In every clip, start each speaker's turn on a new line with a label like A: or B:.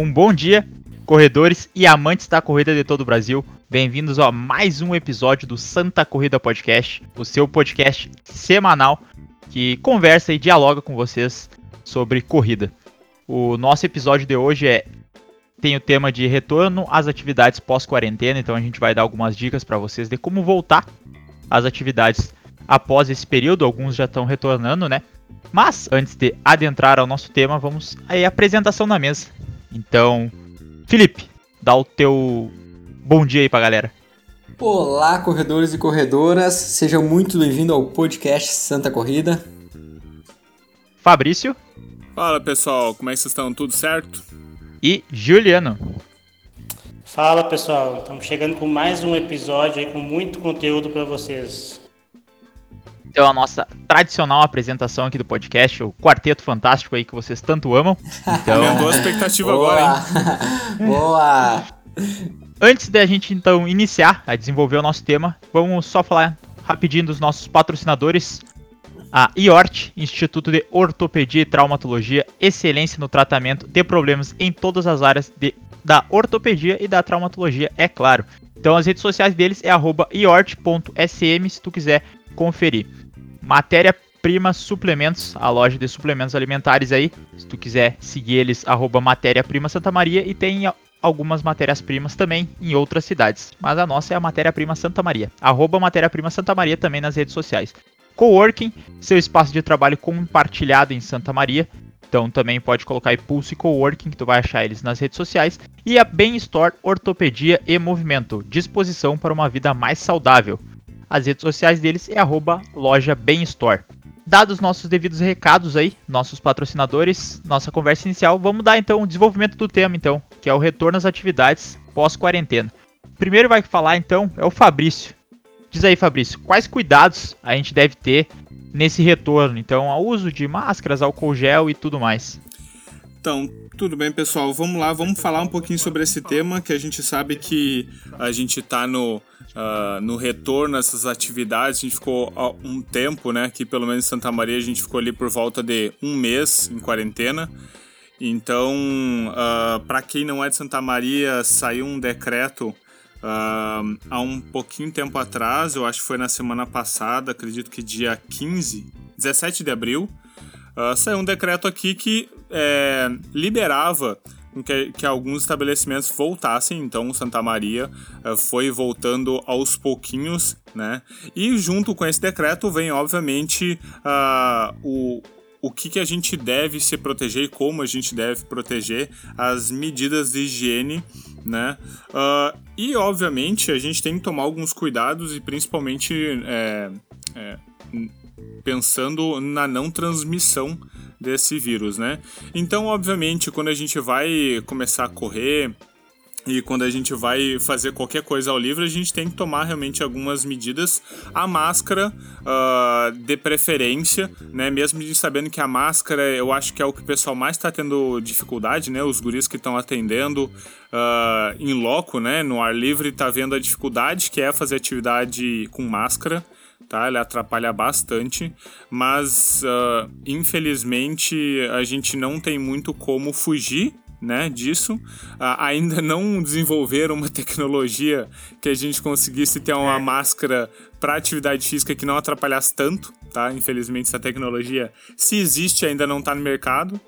A: Um bom dia, corredores e amantes da corrida de todo o Brasil. Bem-vindos a mais um episódio do Santa Corrida Podcast, o seu podcast semanal que conversa e dialoga com vocês sobre corrida. O nosso episódio de hoje é tem o tema de retorno às atividades pós-quarentena, então a gente vai dar algumas dicas para vocês de como voltar às atividades após esse período. Alguns já estão retornando, né? Mas antes de adentrar ao nosso tema, vamos aí apresentação na mesa. Então, Felipe, dá o teu bom dia aí pra galera.
B: Olá, corredores e corredoras, sejam muito bem-vindos ao podcast Santa Corrida.
A: Fabrício.
C: Fala pessoal, como é que vocês estão? Tudo certo?
A: E Juliano.
D: Fala pessoal, estamos chegando com mais um episódio aí com muito conteúdo para vocês.
A: Então a nossa tradicional apresentação aqui do podcast, o Quarteto Fantástico aí que vocês tanto amam. Então...
C: Aumentou a expectativa agora,
B: hein? Boa!
A: Antes da gente então iniciar a desenvolver o nosso tema, vamos só falar rapidinho dos nossos patrocinadores. A IORT, Instituto de Ortopedia e Traumatologia, excelência no tratamento de problemas em todas as áreas de, da ortopedia e da traumatologia, é claro. Então as redes sociais deles é iort.sm se tu quiser conferir. Matéria Prima Suplementos, a loja de suplementos alimentares aí. Se tu quiser seguir eles, arroba Matéria Prima Santa Maria. E tem algumas matérias-primas também em outras cidades. Mas a nossa é a Matéria Prima Santa Maria. Arroba Matéria Prima Santa Maria também nas redes sociais. Coworking, seu espaço de trabalho compartilhado em Santa Maria. Então também pode colocar aí Pulse Coworking, que tu vai achar eles nas redes sociais. E a Bem Store Ortopedia e Movimento, disposição para uma vida mais saudável. As redes sociais deles é arroba loja Store. Dados nossos devidos recados aí, nossos patrocinadores, nossa conversa inicial, vamos dar então o desenvolvimento do tema então, que é o retorno às atividades pós-quarentena. Primeiro vai falar então é o Fabrício. Diz aí, Fabrício, quais cuidados a gente deve ter nesse retorno? Então, ao uso de máscaras, álcool gel e tudo mais.
C: Então, tudo bem, pessoal. Vamos lá, vamos falar um pouquinho sobre esse tema que a gente sabe que a gente está no, uh, no retorno a essas atividades. A gente ficou um tempo, né? Aqui, pelo menos em Santa Maria, a gente ficou ali por volta de um mês em quarentena. Então, uh, ah, para quem não é de Santa Maria, saiu um decreto uh, há um pouquinho tempo atrás, eu acho que foi na semana passada, acredito que dia 15, 17 de abril. Uh, saiu um decreto aqui que é, liberava que, que, alguns estabelecimentos voltassem, então Santa Maria uh, foi voltando aos pouquinhos, né? E junto com esse decreto vem, obviamente, uh, o, o que, que a gente deve se proteger e como a gente deve proteger as medidas de higiene, né? Uh, e, obviamente, a gente tem que tomar alguns cuidados e principalmente é, é, pensando na não transmissão desse vírus, né? Então, obviamente, quando a gente vai começar a correr e quando a gente vai fazer qualquer coisa ao livre, a gente tem que tomar realmente algumas medidas. A máscara, uh, de preferência, né? Mesmo sabendo que a máscara, eu acho que é o que o pessoal mais está tendo dificuldade, né? Os guris que estão atendendo uh, em loco, né? No ar livre, tá vendo a dificuldade que é fazer atividade com máscara tá? Ele atrapalha bastante, mas uh, infelizmente a gente não tem muito como fugir né, disso. Uh, ainda não desenvolveram uma tecnologia que a gente conseguisse ter uma máscara para atividade física que não atrapalhasse tanto, tá? Infelizmente essa tecnologia, se existe, ainda não está no mercado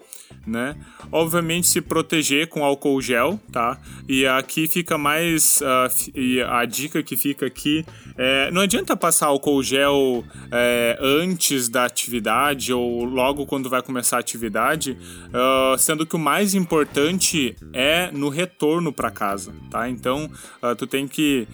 C: né? Obviamente se proteger com álcool gel, tá? E aqui fica mais uh, e a dica que fica aqui é, não adianta passar álcool gel é, antes da atividade ou logo quando vai começar a atividade, uh, sendo que o mais importante é no retorno para casa, tá? Então uh, tu tem que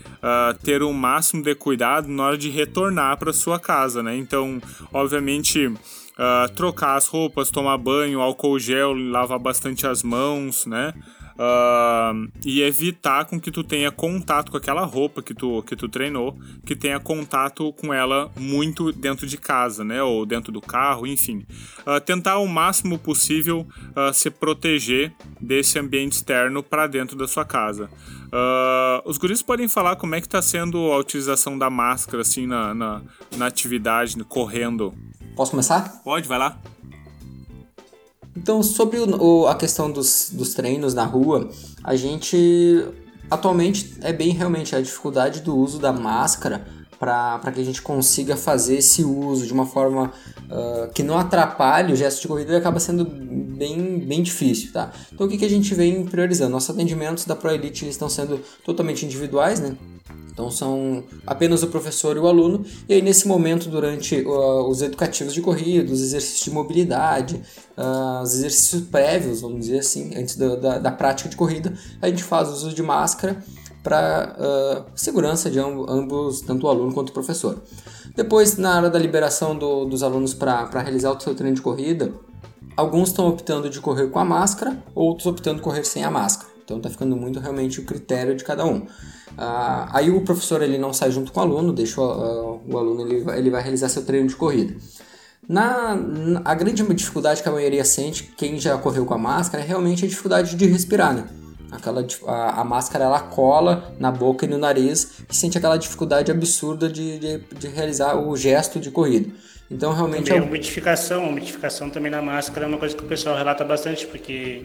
C: ter o máximo de cuidado na hora de retornar para sua casa, né? Então, obviamente uh, trocar as roupas, tomar banho, álcool gel, lavar bastante as mãos, né? Uh, e evitar com que tu tenha contato com aquela roupa que tu, que tu treinou, que tenha contato com ela muito dentro de casa, né? Ou dentro do carro, enfim. Uh, tentar o máximo possível uh, se proteger desse ambiente externo para dentro da sua casa. os guris podem falar como é que está sendo a utilização da máscara assim na, na, na atividade, correndo
B: Posso começar?
C: Pode, vai lá.
B: Então, sobre o, o, a questão dos, dos treinos na rua, a gente atualmente é bem realmente a dificuldade do uso da máscara para que a gente consiga fazer esse uso de uma forma uh, que não atrapalhe o gesto de corrida acaba sendo bem, bem difícil, tá? Então o que, que a gente vem priorizando? Nossos atendimentos da Pro Elite estão sendo totalmente individuais, né? Então são apenas o professor e o aluno, e aí nesse momento, durante uh, os educativos de corrida, os exercícios de mobilidade, uh, os exercícios prévios, vamos dizer assim, antes da, da, da prática de corrida, a gente faz uso de máscara para uh, segurança de ambos, tanto o aluno quanto o professor. Depois, na hora da liberação do, dos alunos para realizar o seu treino de corrida, alguns estão optando de correr com a máscara, outros optando correr sem a máscara. Então está ficando muito realmente o critério de cada um. Uh, aí o professor ele não sai junto com o aluno, deixa o, o aluno ele vai, ele vai realizar seu treino de corrida. Na, a grande dificuldade que a maioria sente, quem já correu com a máscara, é realmente a dificuldade de respirar, né? Aquela, a, a, máscara ela cola na boca e no nariz e sente aquela dificuldade absurda de, de, de realizar o gesto de corrida. Então realmente
D: também
B: é...
D: a umidificação, a umidificação também na máscara é uma coisa que o pessoal relata bastante, porque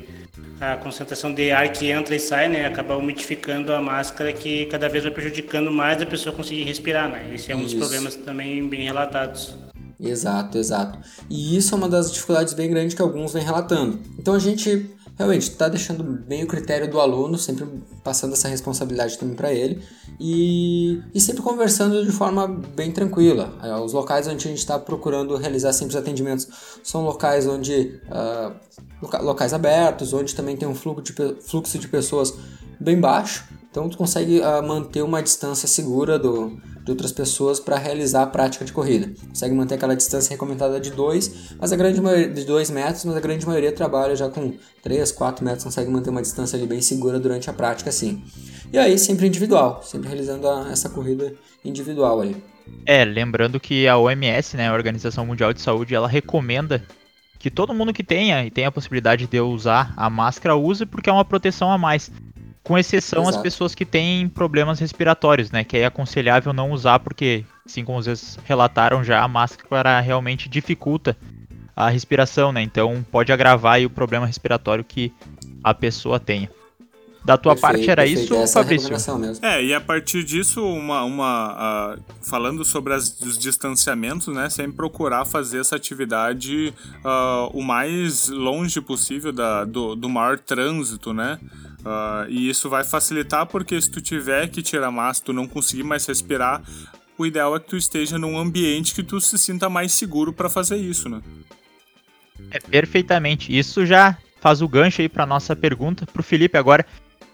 D: a concentração de ar que entra e sai, né, acaba umidificando a máscara que cada vez vai prejudicando mais a pessoa conseguir respirar, né? Esse é um isso. dos problemas também bem relatados.
B: Exato, exato. E isso é uma das dificuldades bem grandes que alguns vêm relatando. Então a gente realmente está deixando bem o critério do aluno, sempre passando essa responsabilidade também para ele e, e sempre conversando de forma bem tranquila. É, os locais onde a gente está procurando realizar sempre os atendimentos são locais onde uh, locais abertos, onde também tem um fluxo de, fluxo de pessoas bem baixo, então tu consegue uh, manter uma distância segura do, de outras pessoas para realizar a prática de corrida. Consegue manter aquela distância recomendada de 2, mas a grande maioria de 2 metros, mas a grande maioria trabalha já com 3, 4 metros, consegue manter uma distância ali bem segura durante a prática assim. E aí sempre individual, sempre realizando a, essa corrida individual ali.
A: É, lembrando que a OMS, né, a Organização Mundial de Saúde, ela recomenda que todo mundo que tenha e tenha a possibilidade de usar a máscara use porque é uma proteção a mais. Com exceção Exato. as pessoas que têm problemas respiratórios, né? Que é aconselhável não usar, porque, assim como vocês relataram já, a máscara realmente dificulta a respiração, né? Então pode agravar o problema respiratório que a pessoa tenha. Da tua perfeito, parte era perfeito. isso, Essa é Fabrício?
C: Mesmo. É, e a partir disso, uma, uma uh, falando sobre as, os distanciamentos, né? Sempre procurar fazer essa atividade uh, o mais longe possível da, do, do maior trânsito, né? Uh, e isso vai facilitar porque se tu tiver que tirar massa, tu não conseguir mais respirar, o ideal é que tu esteja num ambiente que tu se sinta mais seguro para fazer isso, né?
A: É perfeitamente. Isso já faz o gancho aí para nossa pergunta pro Felipe agora.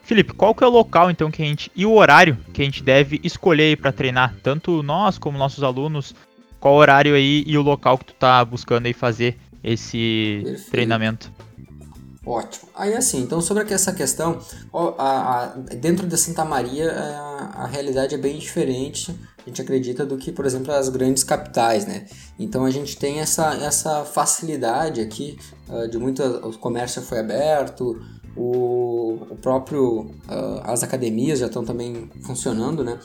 A: Felipe, qual que é o local então que a gente e o horário que a gente deve escolher para treinar, tanto nós como nossos alunos? Qual horário aí e o local que tu tá buscando aí fazer esse Perfeito. treinamento?
B: Ótimo. Aí assim, então sobre essa questão, a, a, dentro de Santa Maria a, a, realidade é bem diferente, a gente acredita, do que, por exemplo, as grandes capitais, né? Então a gente tem essa, essa facilidade aqui uh, de muito, o comércio foi aberto, o, o próprio uh, as academias já estão também funcionando, né?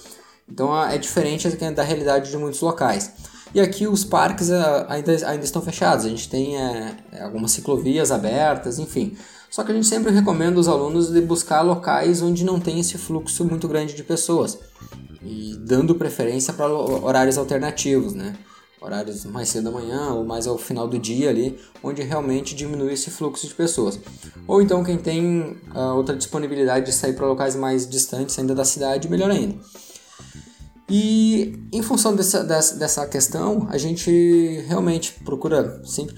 B: Então é diferente da realidade de muitos locais. E aqui os parques uh, ainda, ainda estão fechados, a gente tem uh, algumas ciclovias abertas, enfim. Só que a gente sempre recomenda os alunos de buscar locais onde não tem esse fluxo muito grande de pessoas e dando preferência para horários alternativos, né? Horários mais cedo da manhã ou mais ao final do dia ali, onde realmente diminui esse fluxo de pessoas. Ou então quem tem uh, outra disponibilidade de sair para locais mais distantes ainda da cidade, melhor ainda. E em função dessa, dessa, dessa questão, a gente realmente procura sempre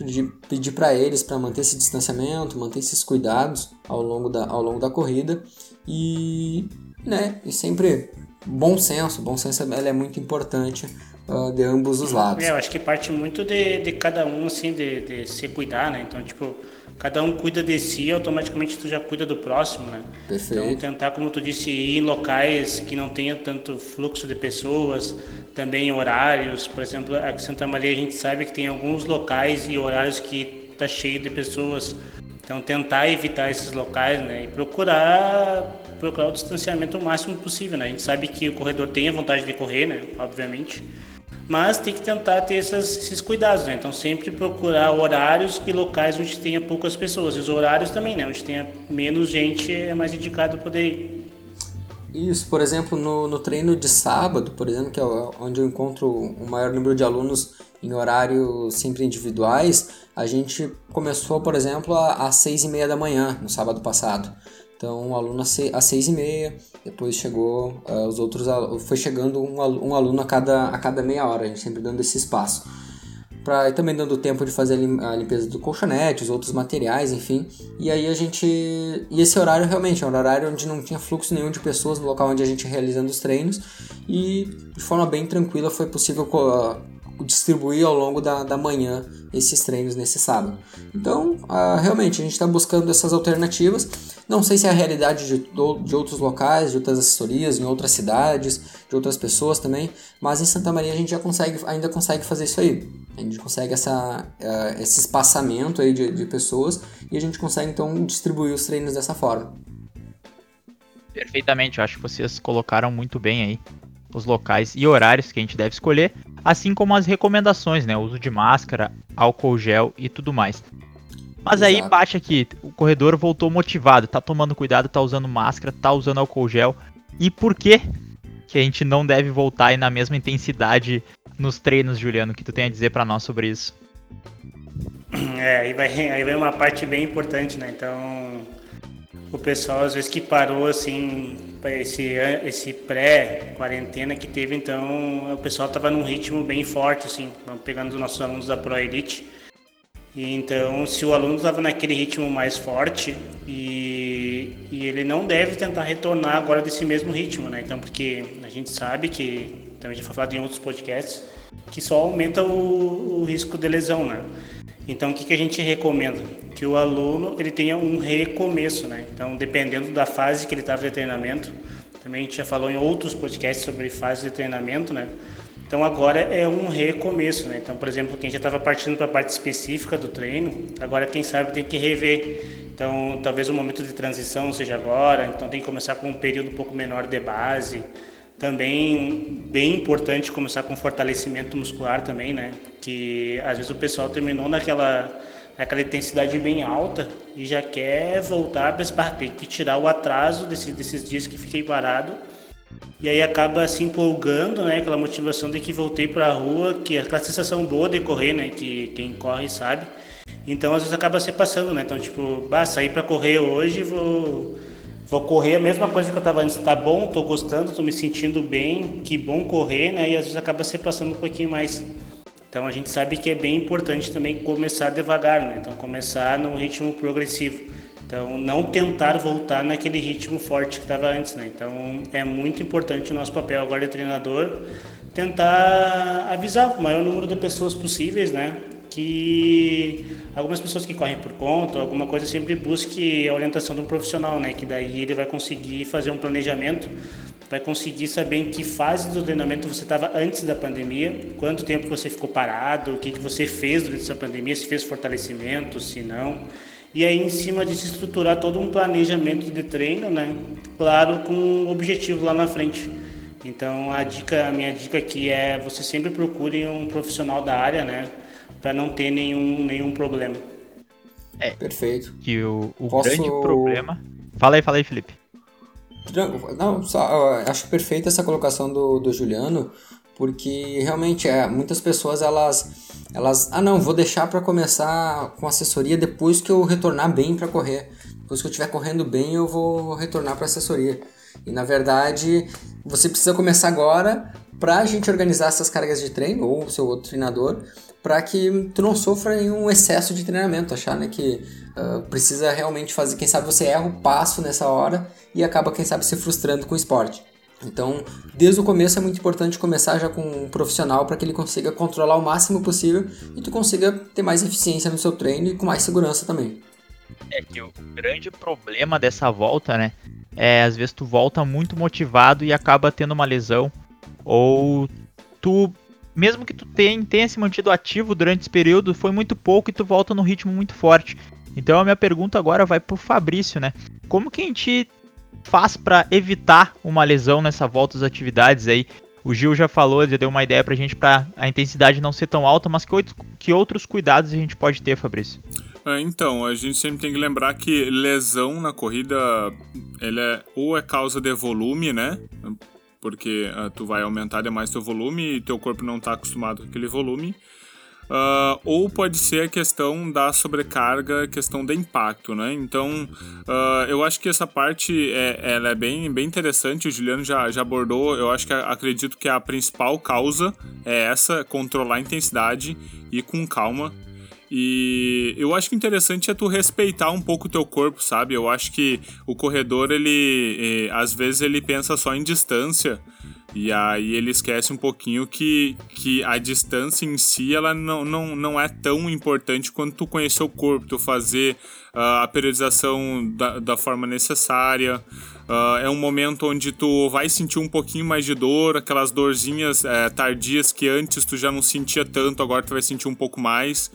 B: pedir, para eles para manter esse distanciamento, manter esses cuidados ao longo da, ao longo da corrida e, né, e sempre bom senso, bom senso é muito importante uh, de ambos os lados.
D: É, eu acho que parte muito de, de cada um, assim, de, de se cuidar, né? Então, tipo, cada um cuida de si, automaticamente tu já cuida do próximo, né?
B: Perfeito.
D: Então, tentar, como tu disse, ir em locais que não tenha tanto fluxo de pessoas, também horários. Por exemplo, aqui em Santa Maria a gente sabe que tem alguns locais e horários que tá cheio de pessoas. Então, tentar evitar esses locais, né? E procurar procurar o distanciamento o máximo possível, né? A gente sabe que o corredor tem a vontade de correr, né? Obviamente mas tem que tentar ter essas, esses cuidados, né? Então sempre procurar horários e locais onde tenha poucas pessoas. E os horários também, né? Onde tenha menos gente é mais indicado poder ir.
B: Isso, por exemplo, no, no treino de sábado, por exemplo, que é onde eu encontro o maior número de alunos em horários sempre individuais, a gente começou, por exemplo, às seis e meia da manhã, no sábado passado. Então, um aluno às seis e meia, depois chegou uh, os outros, foi chegando um, um aluno a cada, a cada meia hora, a gente sempre dando esse espaço para também dando tempo de fazer a limpeza do colchonete, os outros materiais, enfim. E aí a gente. E esse horário realmente é um horário onde não tinha fluxo nenhum de pessoas no local onde a gente realizando os treinos e de forma bem tranquila foi possível distribuir ao longo da, da manhã esses treinos nesse sábado. Então, uh, realmente, a gente está buscando essas alternativas. Não sei se é a realidade de, de outros locais, de outras assessorias, em outras cidades, de outras pessoas também, mas em Santa Maria a gente já consegue, ainda consegue fazer isso aí. A gente consegue essa, uh, esse espaçamento aí de, de pessoas e a gente consegue então distribuir os treinos dessa forma.
A: Perfeitamente, eu acho que vocês colocaram muito bem aí os locais e horários que a gente deve escolher, assim como as recomendações, né? O uso de máscara, álcool gel e tudo mais. Mas Exato. aí bate aqui, o corredor voltou motivado, tá tomando cuidado, tá usando máscara, tá usando álcool gel. E por que que a gente não deve voltar aí na mesma intensidade nos treinos, Juliano? O que tu tem a dizer para nós sobre isso?
D: É, aí vai, aí vai uma parte bem importante, né? Então, o pessoal às vezes que parou assim esse esse pré quarentena que teve então o pessoal estava num ritmo bem forte assim pegando os nossos alunos da Pro Elite. E então se o aluno estava naquele ritmo mais forte e, e ele não deve tentar retornar agora desse mesmo ritmo né? Então porque a gente sabe que também já foi falado em outros podcasts que só aumenta o, o risco de lesão né então, o que, que a gente recomenda? Que o aluno ele tenha um recomeço, né? Então, dependendo da fase que ele estava de treinamento, também a gente já falou em outros podcasts sobre fase de treinamento, né? Então, agora é um recomeço, né? Então, por exemplo, quem já estava partindo para a parte específica do treino, agora, quem sabe, tem que rever. Então, talvez o momento de transição seja agora, então tem que começar com um período um pouco menor de base, também bem importante começar com fortalecimento muscular também, né? Que às vezes o pessoal terminou naquela naquela intensidade bem alta e já quer voltar para tem que tirar o atraso desse, desses dias que fiquei parado e aí acaba se empolgando, né? Aquela motivação de que voltei para a rua, que é aquela sensação boa de correr, né? Que quem corre sabe. Então às vezes acaba se passando, né? Então tipo, bah, sair para correr hoje, vou Vou correr a mesma coisa que eu estava antes. Tá bom, tô gostando, tô me sentindo bem, que bom correr, né? E às vezes acaba se passando um pouquinho mais. Então a gente sabe que é bem importante também começar devagar, né? Então começar num ritmo progressivo. Então não tentar voltar naquele ritmo forte que estava antes, né? Então é muito importante o nosso papel agora de treinador tentar avisar o maior número de pessoas possíveis, né? Que algumas pessoas que correm por conta, alguma coisa, sempre busque a orientação de um profissional, né? Que daí ele vai conseguir fazer um planejamento, vai conseguir saber em que fase do treinamento você estava antes da pandemia, quanto tempo você ficou parado, o que, que você fez durante essa pandemia, se fez fortalecimento, se não. E aí, em cima de se estruturar todo um planejamento de treino, né? Claro, com um objetivo lá na frente. Então, a dica, a minha dica aqui é você sempre procure um profissional da área, né? Para não ter nenhum, nenhum problema.
B: É, perfeito.
A: Que o, o Posso... grande problema. Fala aí, fala aí, Felipe.
B: Não, só, acho perfeita essa colocação do, do Juliano, porque realmente é, muitas pessoas elas elas ah não vou deixar para começar com assessoria depois que eu retornar bem para correr depois que eu estiver correndo bem eu vou retornar para assessoria e na verdade você precisa começar agora para a gente organizar essas cargas de treino ou o seu outro treinador para que tu não sofra nenhum excesso de treinamento, achar né, que uh, precisa realmente fazer, quem sabe você erra o passo nessa hora e acaba, quem sabe, se frustrando com o esporte. Então, desde o começo é muito importante começar já com um profissional para que ele consiga controlar o máximo possível e tu consiga ter mais eficiência no seu treino e com mais segurança também.
A: É que o grande problema dessa volta, né, é às vezes tu volta muito motivado e acaba tendo uma lesão ou tu mesmo que tu tenha, tenha se mantido ativo durante esse período, foi muito pouco e tu volta no ritmo muito forte. Então a minha pergunta agora vai pro Fabrício, né? Como que a gente faz para evitar uma lesão nessa volta às atividades aí? O Gil já falou, já deu uma ideia pra gente pra a intensidade não ser tão alta, mas que, que outros cuidados a gente pode ter, Fabrício?
C: É, então, a gente sempre tem que lembrar que lesão na corrida, ele é, ou é causa de volume, né? Porque uh, tu vai aumentar demais teu volume e teu corpo não está acostumado com aquele volume. Uh, ou pode ser a questão da sobrecarga, questão do impacto, né? Então, uh, eu acho que essa parte é, ela é bem, bem interessante. O Juliano já, já abordou. Eu acho que acredito que a principal causa é essa: controlar a intensidade e com calma. E eu acho que o interessante é tu respeitar um pouco o teu corpo, sabe? Eu acho que o corredor, ele, eh, às vezes, ele pensa só em distância. E aí ele esquece um pouquinho que, que a distância em si ela não, não, não é tão importante quanto tu conhecer o corpo, tu fazer uh, a periodização da, da forma necessária. Uh, é um momento onde tu vai sentir um pouquinho mais de dor, aquelas dorzinhas é, tardias que antes tu já não sentia tanto, agora tu vai sentir um pouco mais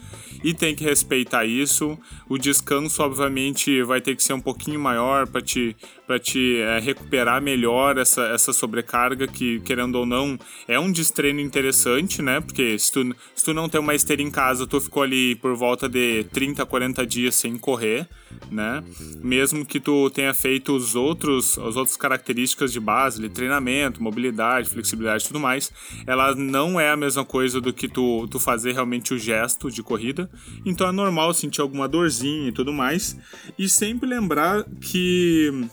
C: e tem que respeitar isso. O descanso, obviamente, vai ter que ser um pouquinho maior para te, pra te é, recuperar melhor essa, essa sobrecarga, que, querendo ou não, é um destreino interessante, né? Porque se tu, se tu não tem uma esteira em casa, tu ficou ali por volta de 30, 40 dias sem correr, né? Mesmo que tu tenha feito os outros, as outras características de base, treinamento, mobilidade, flexibilidade e tudo mais, ela não é a mesma coisa do que tu, tu fazer realmente o gesto de corrida. Então é normal sentir alguma dorzinha e tudo mais. E sempre lembrar que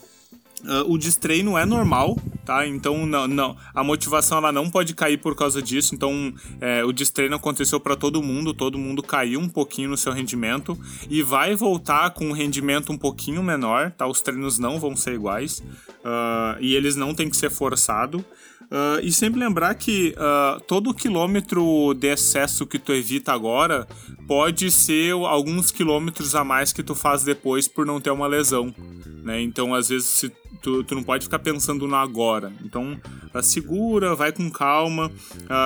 C: Uh, o destreino é normal, tá? Então não, não, a motivação ela não pode cair por causa disso. Então é, o destreino aconteceu para todo mundo, todo mundo caiu um pouquinho no seu rendimento e vai voltar com um rendimento um pouquinho menor, tá? Os treinos não vão ser iguais uh, e eles não têm que ser forçado. Uh, e sempre lembrar que uh, todo quilômetro de excesso que tu evita agora pode ser alguns quilômetros a mais que tu faz depois por não ter uma lesão. Né? Então, às vezes, se tu, tu não pode ficar pensando no agora. Então, uh, segura, vai com calma,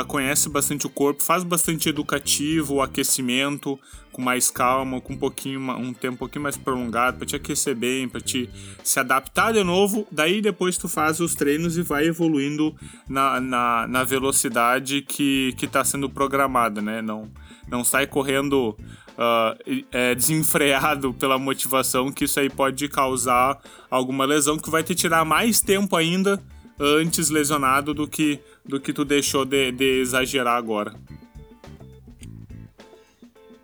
C: conhece bastante o corpo, faz bastante educativo, o aquecimento, com mais calma, com um pouquinho um tempo um pouquinho mais prolongado para te aquecer bem, para te se adaptar de novo. Daí depois tu faz os treinos e vai evoluindo na, na, na velocidade que que está sendo programada, né? Não não sai correndo uh, é, desenfreado pela motivação que isso aí pode causar alguma lesão que vai te tirar mais tempo ainda antes lesionado do que do que tu deixou de, de exagerar agora.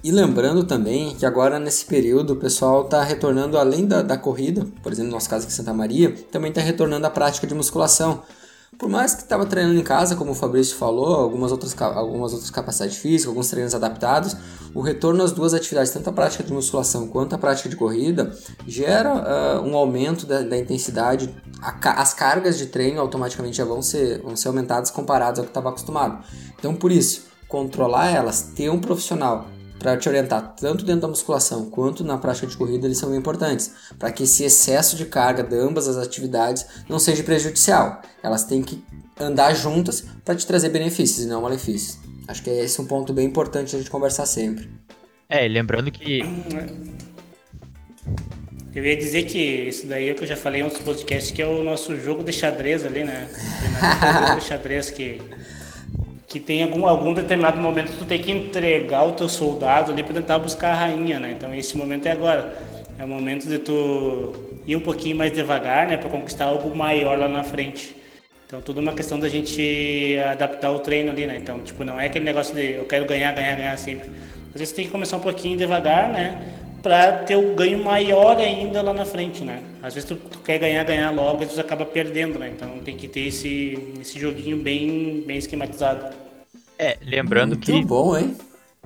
B: E lembrando também que agora nesse período o pessoal está retornando além da, da corrida, por exemplo, no nosso caso aqui em Santa Maria, também está retornando à prática de musculação. Por mais que estava treinando em casa, como o Fabrício falou, algumas outras, algumas outras capacidades físicas, alguns treinos adaptados, o retorno às duas atividades, tanto a prática de musculação quanto a prática de corrida, gera uh, um aumento da, da intensidade. A, as cargas de treino automaticamente já vão ser, vão ser aumentadas comparadas ao que estava acostumado. Então, por isso, controlar elas, ter um profissional para te orientar tanto dentro da musculação quanto na prática de corrida, eles são importantes, para que esse excesso de carga de ambas as atividades não seja prejudicial. Elas têm que andar juntas para te trazer benefícios e não malefícios. Acho que esse é um ponto bem importante a gente conversar sempre.
A: É, lembrando que.
D: Eu ia dizer que isso daí é o que eu já falei em outros podcasts, que é o nosso jogo de xadrez ali, né? O jogo de xadrez que que tem algum, algum determinado momento tu tem que entregar o teu soldado ali para tentar buscar a rainha, né? Então esse momento é agora. É o momento de tu ir um pouquinho mais devagar, né, para conquistar algo maior lá na frente. Então tudo é uma questão da gente adaptar o treino ali, né? Então, tipo, não é aquele negócio de eu quero ganhar, ganhar, ganhar sempre. Às vezes tem que começar um pouquinho devagar, né? Para ter o um ganho maior ainda lá na frente, né? Às vezes tu, tu, quer ganhar, ganhar logo e tu acaba perdendo, né? Então tem que ter esse, esse joguinho bem, bem esquematizado.
A: É, lembrando
B: Muito
A: que...
B: Muito bom, hein?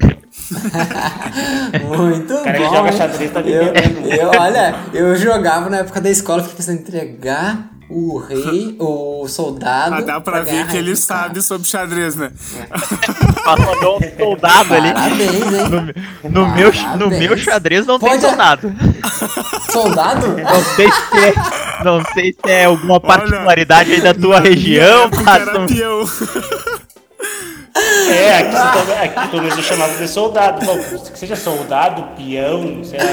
B: Muito o cara bom.
D: que joga xadrez tá
B: eu, eu, olha, eu jogava na época da escola, fiquei pensando em entregar o rei, o soldado.
C: Ah, dá pra, pra ver que ele sabe sobre xadrez, né?
A: Mandou um soldado ali.
B: Parabéns, hein?
A: No, no meu, no meu xadrez não Pode tem soldado.
B: Soldado?
A: Não sei se é, não sei se é alguma particularidade Olha, aí da tua região.
C: Era peão.
D: É, aqui, ah. aqui pelo menos eu chamava de soldado. Bom, que seja soldado, peão, sei lá.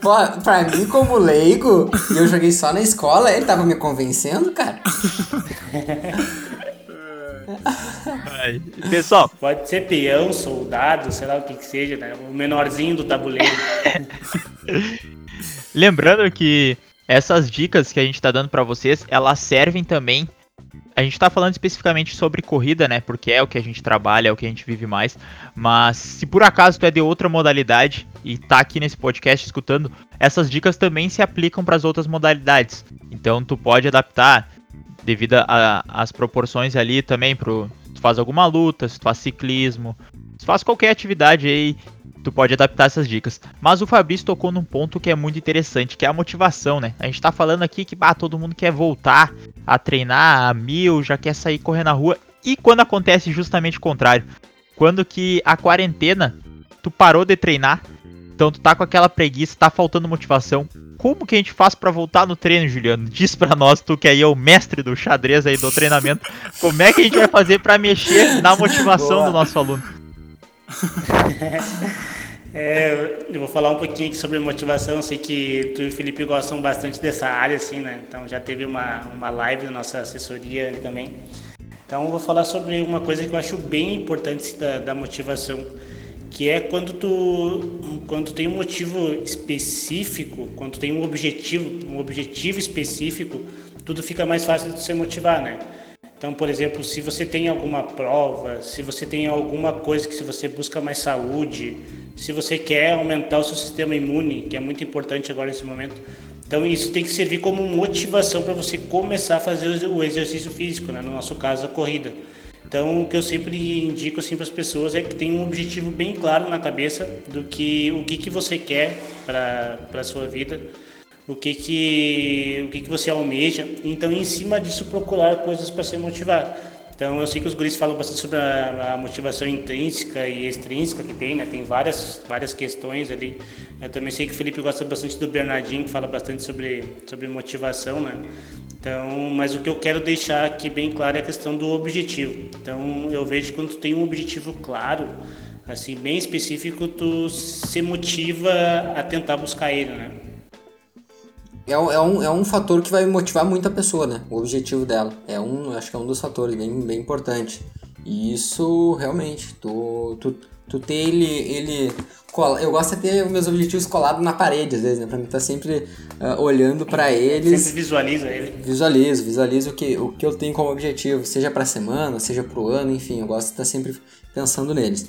B: Pô, pô, pra mim, como leigo, e eu joguei só na escola, ele tava me convencendo, cara.
A: Pessoal.
D: Pode ser peão, soldado, sei lá o que que seja, né? O menorzinho do tabuleiro.
A: Lembrando que essas dicas que a gente tá dando para vocês, elas servem também. A gente tá falando especificamente sobre corrida, né? Porque é o que a gente trabalha, é o que a gente vive mais. Mas se por acaso tu é de outra modalidade e tá aqui nesse podcast escutando, essas dicas também se aplicam para as outras modalidades. Então tu pode adaptar devido às proporções ali também pro tu faz alguma luta, se tu faz ciclismo, faz qualquer atividade aí tu pode adaptar essas dicas. Mas o Fabrício tocou num ponto que é muito interessante, que é a motivação, né? A gente tá falando aqui que bah, todo mundo quer voltar a treinar a mil, já quer sair correr na rua. E quando acontece justamente o contrário? Quando que a quarentena, tu parou de treinar, então tu tá com aquela preguiça, tá faltando motivação. Como que a gente faz para voltar no treino, Juliano? Diz para nós, tu que aí é o mestre do xadrez aí do treinamento, como é que a gente vai fazer para mexer na motivação Boa. do nosso aluno?
D: É, eu vou falar um pouquinho aqui sobre motivação. Eu sei que tu e o Felipe gostam bastante dessa área, assim, né? Então já teve uma, uma live da nossa assessoria também. Então eu vou falar sobre uma coisa que eu acho bem importante da, da motivação, que é quando tu, quando tu tem um motivo específico, quando tu tem um objetivo, um objetivo específico, tudo fica mais fácil de se motivar, né? Então, por exemplo, se você tem alguma prova, se você tem alguma coisa que se você busca mais saúde, se você quer aumentar o seu sistema imune, que é muito importante agora nesse momento, então isso tem que servir como motivação para você começar a fazer o exercício físico, né? no nosso caso a corrida. Então, o que eu sempre indico assim para as pessoas é que tenham um objetivo bem claro na cabeça do que o que, que você quer para a sua vida o que que, o que, que você almeja. Então, em cima disso, procurar coisas para se motivar. Então, eu sei que os guris falam bastante sobre a, a, motivação intrínseca e extrínseca que tem, né? Tem várias, várias questões ali. Eu também sei que o Felipe gosta bastante do Bernardinho, que fala bastante sobre, sobre motivação, né? Então, mas o que eu quero deixar aqui bem claro é a questão do objetivo. Então, eu vejo que quando tu tem um objetivo claro, assim, bem específico, tu se motiva a tentar buscar ele, né?
B: É, é, um, é um fator que vai motivar muita pessoa, né? O objetivo dela. É um, acho que é um dos fatores bem, bem importante. E isso, realmente, tu, tu, tu ter ele, ele cola, eu gosto de ter meus objetivos colados na parede, às vezes, né? Pra mim estar tá sempre uh, olhando para eles.
D: Sempre visualiza ele.
B: Visualizo, visualizo o que, o que eu tenho como objetivo, seja pra semana, seja pro ano, enfim, eu gosto de estar tá sempre pensando neles.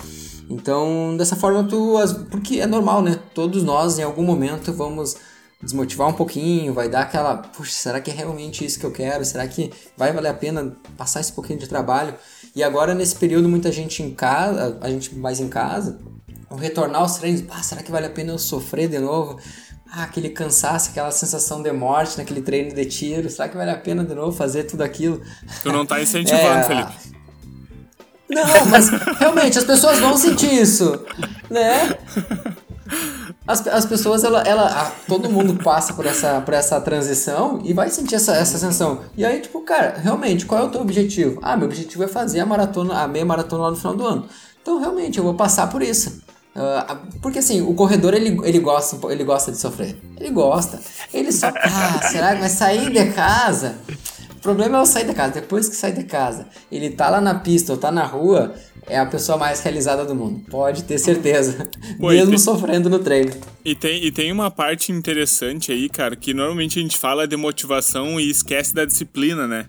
B: Então, dessa forma, tu. Porque é normal, né? Todos nós, em algum momento, vamos desmotivar um pouquinho, vai dar aquela, puxa, será que é realmente isso que eu quero? Será que vai valer a pena passar esse pouquinho de trabalho? E agora nesse período muita gente em casa, a gente mais em casa, ao retornar aos treinos, ah, será que vale a pena eu sofrer de novo? Ah, aquele cansaço, aquela sensação de morte naquele treino de tiro, será que vale a pena de novo fazer tudo aquilo?
C: Tu não tá incentivando, é, Felipe.
B: Não, mas realmente as pessoas vão sentir isso, né? As, as pessoas, ela, ela, a, todo mundo passa por essa, por essa transição e vai sentir essa, essa sensação. E aí, tipo, cara, realmente, qual é o teu objetivo? Ah, meu objetivo é fazer a maratona, a meia maratona lá no final do ano. Então, realmente, eu vou passar por isso. Uh, porque assim, o corredor ele, ele, gosta, ele gosta de sofrer. Ele gosta. Ele só. Ah, será que vai sair de casa? O problema é o sair de casa. Depois que sai de casa, ele tá lá na pista ou tá na rua, é a pessoa mais realizada do mundo. Pode ter certeza. Pô, Mesmo tem, sofrendo no treino.
C: E tem, e tem uma parte interessante aí, cara, que normalmente a gente fala de motivação e esquece da disciplina, né?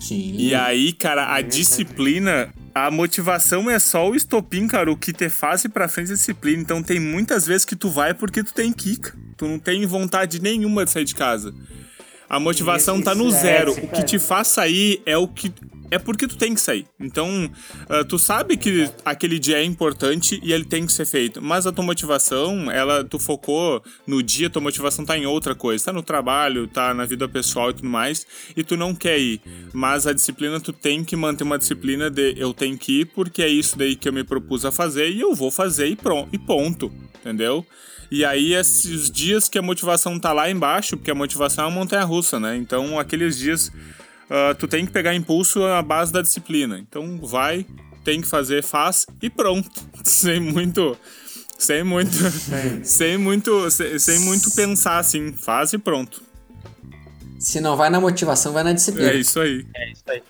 B: Sim.
C: E aí, cara, a disciplina, a motivação é só o estopim, cara, o que te faz ir pra frente é disciplina. Então tem muitas vezes que tu vai porque tu tem que, tu não tem vontade nenhuma de sair de casa. A motivação tá no é, zero. o que te faz sair é o que é porque tu tem que sair. Então, uh, tu sabe que aquele dia é importante e ele tem que ser feito. Mas a tua motivação, ela, tu focou no dia, tua motivação tá em outra coisa. Tá no trabalho, tá na vida pessoal e tudo mais. E tu não quer ir. Mas a disciplina, tu tem que manter uma disciplina de eu tenho que ir porque é isso daí que eu me propus a fazer e eu vou fazer e pronto. E ponto. Entendeu? E aí, esses dias que a motivação tá lá embaixo, porque a motivação é uma montanha russa, né? Então, aqueles dias uh, tu tem que pegar impulso na base da disciplina. Então vai, tem que fazer, faz e pronto. sem muito. Sem muito. sem muito. Sem, sem muito pensar assim. Faz e pronto.
B: Se não vai na motivação, vai na disciplina.
C: É isso aí.
A: É isso aí.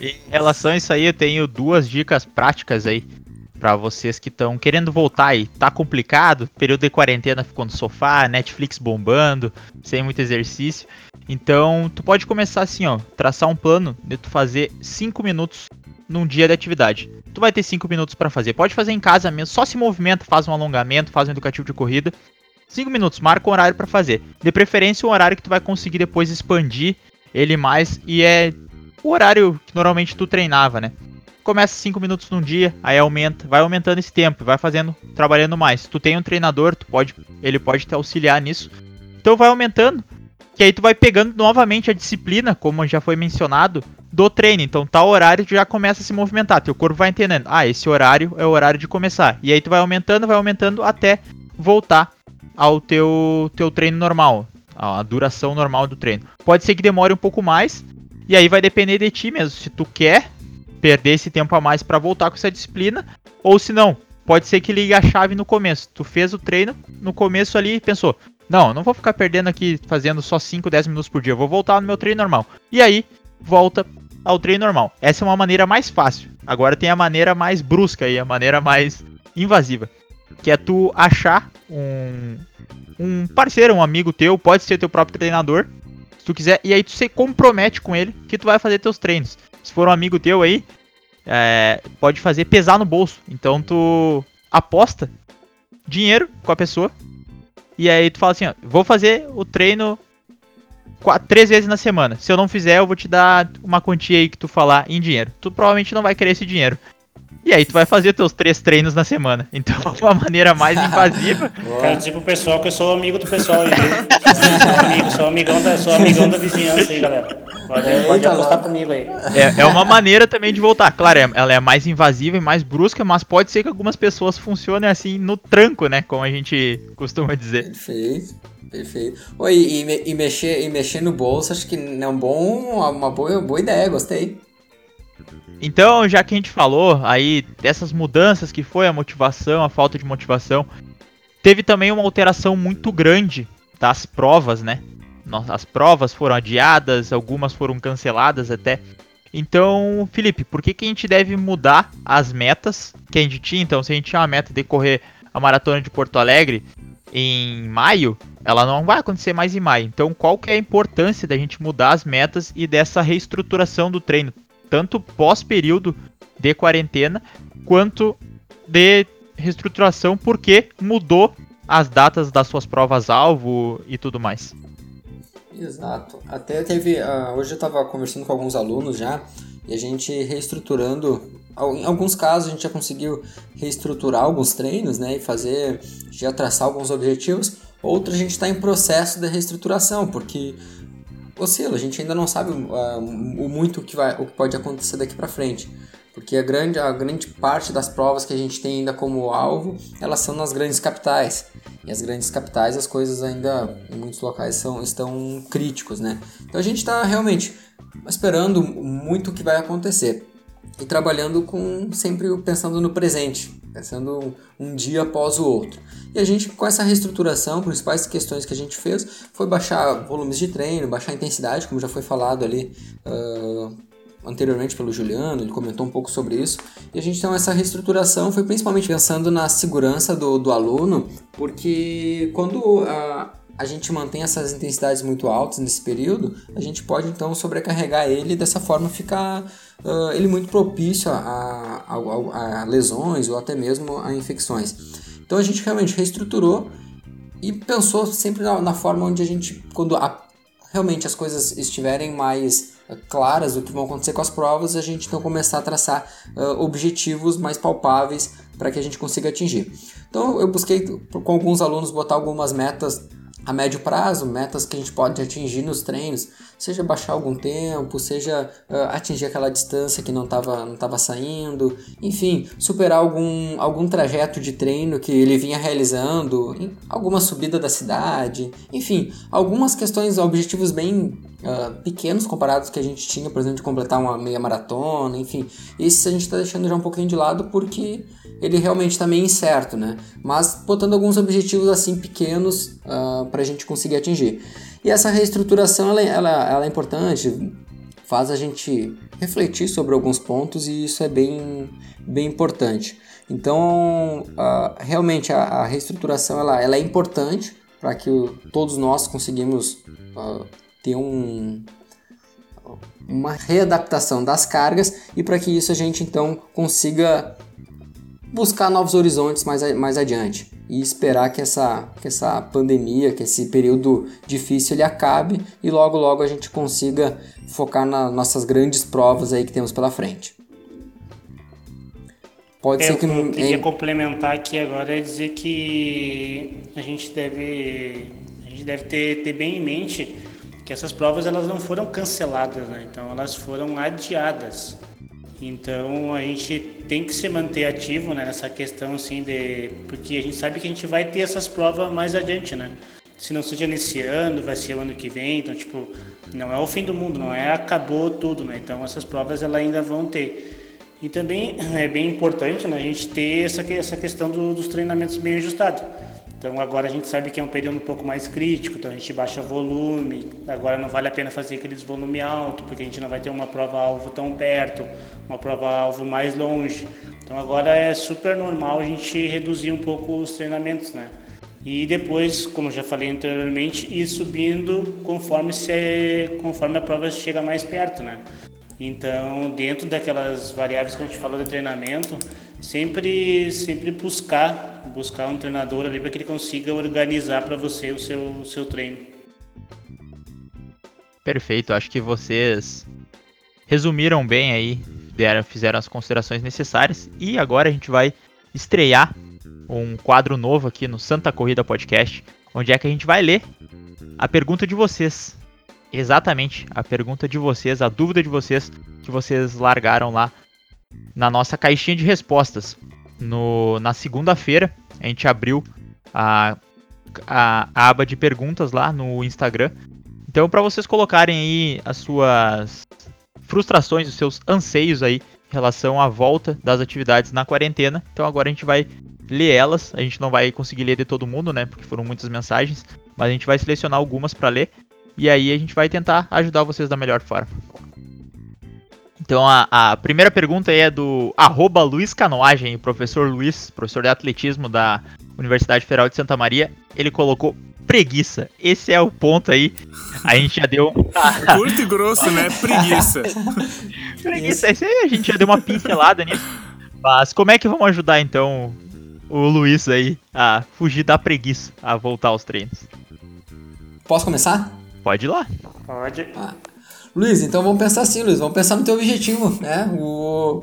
A: em relação a isso aí, eu tenho duas dicas práticas aí para vocês que estão querendo voltar aí. Tá complicado, período de quarentena ficou no sofá, Netflix bombando, sem muito exercício. Então, tu pode começar assim, ó, traçar um plano de tu fazer 5 minutos num dia de atividade. Tu vai ter 5 minutos para fazer. Pode fazer em casa mesmo, só se movimenta, faz um alongamento, faz um educativo de corrida. 5 minutos, marca um horário para fazer. De preferência um horário que tu vai conseguir depois expandir ele mais e é o horário que normalmente tu treinava, né? Começa 5 minutos num dia, aí aumenta, vai aumentando esse tempo, vai fazendo, trabalhando mais. Tu tem um treinador, tu pode, ele pode te auxiliar nisso. Então vai aumentando, que aí tu vai pegando novamente a disciplina, como já foi mencionado, do treino. Então, tal horário tu já começa a se movimentar. Teu corpo vai entendendo. Ah, esse horário é o horário de começar. E aí tu vai aumentando, vai aumentando até voltar ao teu, teu treino normal. A duração normal do treino. Pode ser que demore um pouco mais. E aí vai depender de ti mesmo. Se tu quer perder esse tempo a mais para voltar com essa disciplina. Ou se não, pode ser que ligue a chave no começo. Tu fez o treino no começo ali e pensou: não, não vou ficar perdendo aqui fazendo só 5, 10 minutos por dia. Vou voltar no meu treino normal. E aí, volta ao treino normal. Essa é uma maneira mais fácil. Agora tem a maneira mais brusca e a maneira mais invasiva, que é tu achar um um parceiro, um amigo teu, pode ser teu próprio treinador, se tu quiser, e aí tu se compromete com ele que tu vai fazer teus treinos. Se for um amigo teu aí, é, pode fazer pesar no bolso. Então tu aposta dinheiro com a pessoa e aí tu fala assim, ó, vou fazer o treino quatro, três vezes na semana. Se eu não fizer, eu vou te dar uma quantia aí que tu falar em dinheiro. Tu provavelmente não vai querer esse dinheiro. E aí tu vai fazer teus três treinos na semana. Então, uma maneira mais invasiva.
D: Quero dizer pro pessoal que eu sou amigo do pessoal aí. sou, amigo, sou, amigão da, sou amigão da vizinhança aí, galera. Pode, pode apostar comigo aí.
A: É, é uma maneira também de voltar. Claro, é, ela é mais invasiva e mais brusca, mas pode ser que algumas pessoas funcionem assim no tranco, né? Como a gente costuma dizer.
B: Perfeito. Perfeito. Oi, e, e, mexer, e mexer no bolso, acho que é um bom, uma boa, boa ideia, gostei.
A: Então, já que a gente falou aí dessas mudanças que foi a motivação, a falta de motivação, teve também uma alteração muito grande das provas, né? As provas foram adiadas, algumas foram canceladas até. Então, Felipe, por que, que a gente deve mudar as metas que a gente tinha? Então, se a gente tinha uma meta de correr a maratona de Porto Alegre em maio, ela não vai acontecer mais em maio. Então, qual que é a importância da gente mudar as metas e dessa reestruturação do treino? Tanto pós-período de quarentena quanto de reestruturação, porque mudou as datas das suas provas-alvo e tudo mais.
B: Exato. Até teve. Uh, hoje eu estava conversando com alguns alunos já e a gente reestruturando. Em alguns casos a gente já conseguiu reestruturar alguns treinos né, e fazer. já traçar alguns objetivos. Outros a gente está em processo de reestruturação, porque oscila, a gente ainda não sabe uh, o muito que, vai, o que pode acontecer daqui para frente. Porque a grande, a grande parte das provas que a gente tem ainda como alvo, elas são nas grandes capitais. E as grandes capitais, as coisas ainda, em muitos locais, são, estão críticos, né? Então a gente está realmente esperando muito o que vai acontecer. E trabalhando com sempre pensando no presente, pensando um dia após o outro. E a gente, com essa reestruturação, principais questões que a gente fez foi baixar volumes de treino, baixar a intensidade, como já foi falado ali uh, anteriormente pelo Juliano, ele comentou um pouco sobre isso. E a gente então essa reestruturação foi principalmente pensando na segurança do, do aluno, porque quando uh, a gente mantém essas intensidades muito altas nesse período, a gente pode então sobrecarregar ele e dessa forma ficar uh, ele muito propício a, a, a, a, lesões ou até mesmo a infecções. Então a gente realmente reestruturou e pensou sempre na, na forma onde a gente, quando realmente as coisas estiverem mais uh, claras do que vão acontecer com as provas, a gente então começar a traçar uh, objetivos mais palpáveis para que a gente consiga atingir. Então eu busquei com alguns alunos botar algumas metas a médio prazo, metas que a gente pode atingir nos treinos, seja baixar algum tempo, seja uh, atingir aquela distância que não estava não tava saindo, enfim, superar algum, algum trajeto de treino que ele vinha realizando, alguma subida da cidade, enfim, algumas questões, objetivos bem uh, pequenos comparados que a gente tinha, por exemplo, de completar uma meia maratona, enfim. Esse a gente está deixando já um pouquinho de lado porque ele realmente está meio incerto, né? Mas botando alguns objetivos assim pequenos uh, para a gente conseguir atingir. E essa reestruturação ela, ela, ela é importante, faz a gente refletir sobre alguns pontos e isso é bem, bem importante. Então, uh, realmente a, a, reestruturação ela, ela é importante para que o, todos nós conseguimos uh, ter um, uma readaptação das cargas e para que isso a gente então consiga buscar novos horizontes mais, mais adiante e esperar que essa, que essa pandemia, que esse período difícil ele acabe e logo logo a gente consiga focar nas nossas grandes provas aí que temos pela frente.
D: Pode é, ser que não. Eu queria complementar aqui agora é dizer que a gente deve, a gente deve ter, ter bem em mente que essas provas elas não foram canceladas, né? então elas foram adiadas. Então a gente tem que se manter ativo né, nessa questão assim de porque a gente sabe que a gente vai ter essas provas mais adiante, né? Se não seja nesse ano, vai ser o ano que vem, então tipo não é o fim do mundo, não é acabou tudo, né? Então essas provas elas ainda vão ter. E também é bem importante né, a gente ter essa, essa questão do, dos treinamentos bem ajustados. Então agora a gente sabe que é um período um pouco mais crítico, então a gente baixa volume. Agora não vale a pena fazer aqueles volume alto, porque a gente não vai ter uma prova alvo tão perto, uma prova alvo mais longe. Então agora é super normal a gente reduzir um pouco os treinamentos, né? E depois, como já falei anteriormente, ir subindo conforme se conforme a prova chega mais perto, né? Então, dentro daquelas variáveis que a gente falou de treinamento, sempre sempre buscar buscar um treinador ali para que ele consiga organizar para você o seu o seu treino.
A: Perfeito, acho que vocês resumiram bem aí, deram, fizeram as considerações necessárias e agora a gente vai estrear um quadro novo aqui no Santa Corrida Podcast, onde é que a gente vai ler a pergunta de vocês. Exatamente, a pergunta de vocês, a dúvida de vocês que vocês largaram lá na nossa caixinha de respostas. No, na segunda-feira, a gente abriu a, a, a, aba de perguntas lá no Instagram. Então, para vocês colocarem aí as suas frustrações, os seus anseios aí em relação à volta das atividades na quarentena. Então, agora a gente vai ler elas. A gente não vai conseguir ler de todo mundo, né? Porque foram muitas mensagens. Mas a gente vai selecionar algumas para ler. E aí a gente vai tentar ajudar vocês da melhor forma. Então a, a primeira pergunta é do arroba Luiz Canoagem, o professor Luiz, professor de atletismo da Universidade Federal de Santa Maria. Ele colocou preguiça. Esse é o ponto aí. A gente já deu.
C: Curto e grosso, né? Preguiça.
A: preguiça. Esse aí a gente já deu uma pincelada nisso. Mas como é que vamos ajudar então o Luiz aí a fugir da preguiça, a voltar aos treinos?
B: Posso começar?
A: Pode ir lá.
D: Pode.
B: Ah, Luiz, então vamos pensar assim, Luiz, vamos pensar no teu objetivo, né? O,